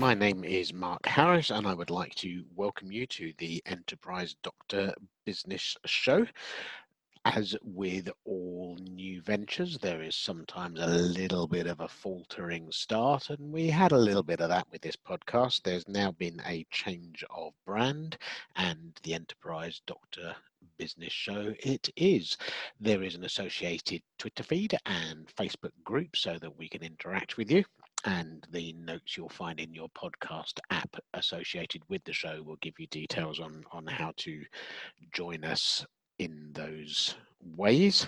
My name is Mark Harris, and I would like to welcome you to the Enterprise Doctor Business Show. As with all new ventures, there is sometimes a little bit of a faltering start, and we had a little bit of that with this podcast. There's now been a change of brand, and the Enterprise Doctor Business Show it is. There is an associated Twitter feed and Facebook group so that we can interact with you and the notes you'll find in your podcast app associated with the show will give you details on on how to join us in those ways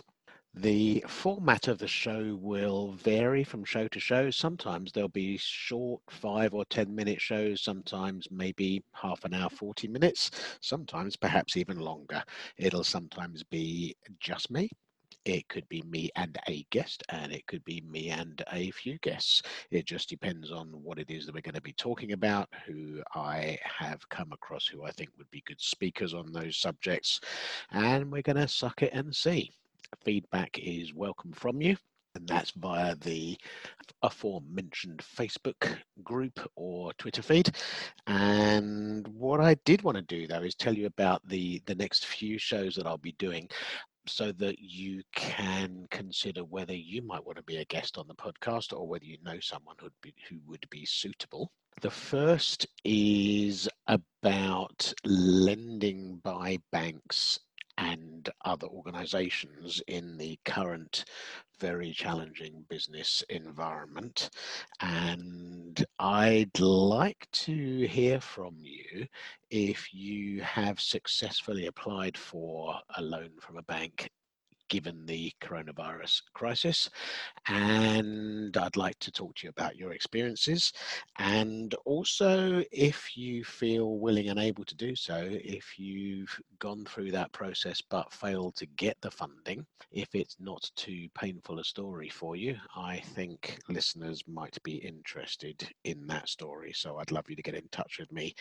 the format of the show will vary from show to show. Sometimes there'll be short five or 10 minute shows, sometimes maybe half an hour, 40 minutes, sometimes perhaps even longer. It'll sometimes be just me, it could be me and a guest, and it could be me and a few guests. It just depends on what it is that we're going to be talking about, who I have come across who I think would be good speakers on those subjects, and we're going to suck it and see. Feedback is welcome from you and that's via the aforementioned Facebook group or Twitter feed. And what I did want to do though is tell you about the the next few shows that I'll be doing so that you can consider whether you might want to be a guest on the podcast or whether you know someone who'd be, who would be suitable. The first is about lending by banks and other organizations in the current very challenging business environment. And I'd like to hear from you if you have successfully applied for a loan from a bank given the coronavirus crisis. Mm. And I'd like to talk to you about your experiences. And also, if you feel willing and able to do so, if you've gone through that process but failed to get the funding, if it's not too painful a story for you, I think listeners might be interested in that story. So I'd love you to get in touch with me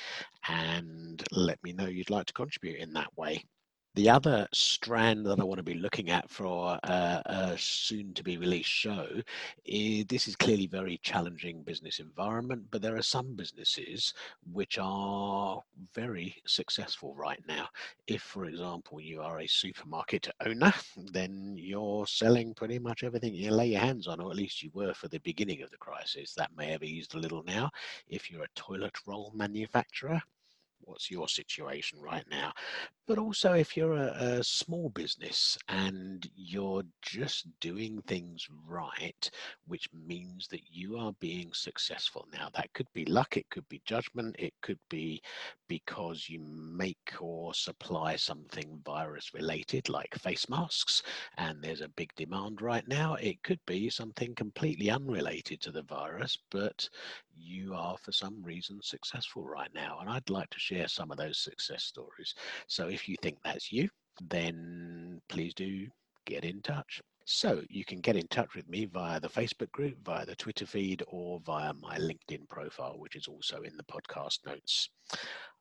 and let me know you'd like to contribute in that way. The other strand that I want to be looking at for a, soon to be released show is this is clearly very challenging business environment, but there are some businesses which are very successful right now. If, for example, you are a supermarket owner, then you're selling pretty much everything you lay your hands on, or at least you were for the beginning of the crisis. That may have eased a little now. If you're a toilet roll manufacturer, what's your situation right now. But also if you're a, a, small business and you're just doing things right which means that you are being successful. Now that could be luck it could be judgment it could be because you make or supply something virus related like face masks and there's a big demand right now. It could be something completely unrelated to the virus but you are for some reason successful right now and i'd like to share some of those success stories so if you think that's you then please do get in touch so you can get in touch with me via the Facebook group, via the Twitter feed, or via my LinkedIn profile, which is also in the podcast notes.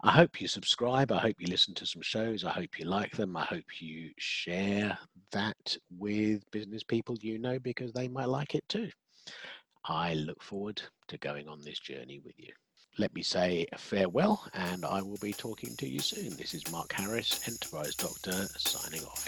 I hope you subscribe. I hope you listen to some shows. I hope you like them. I hope you share that with business people you know because they might like it too. I look forward to going on this journey with you. Let me say farewell, and I will be talking to you soon. This is Mark Harris, Enterprise Doctor, signing off.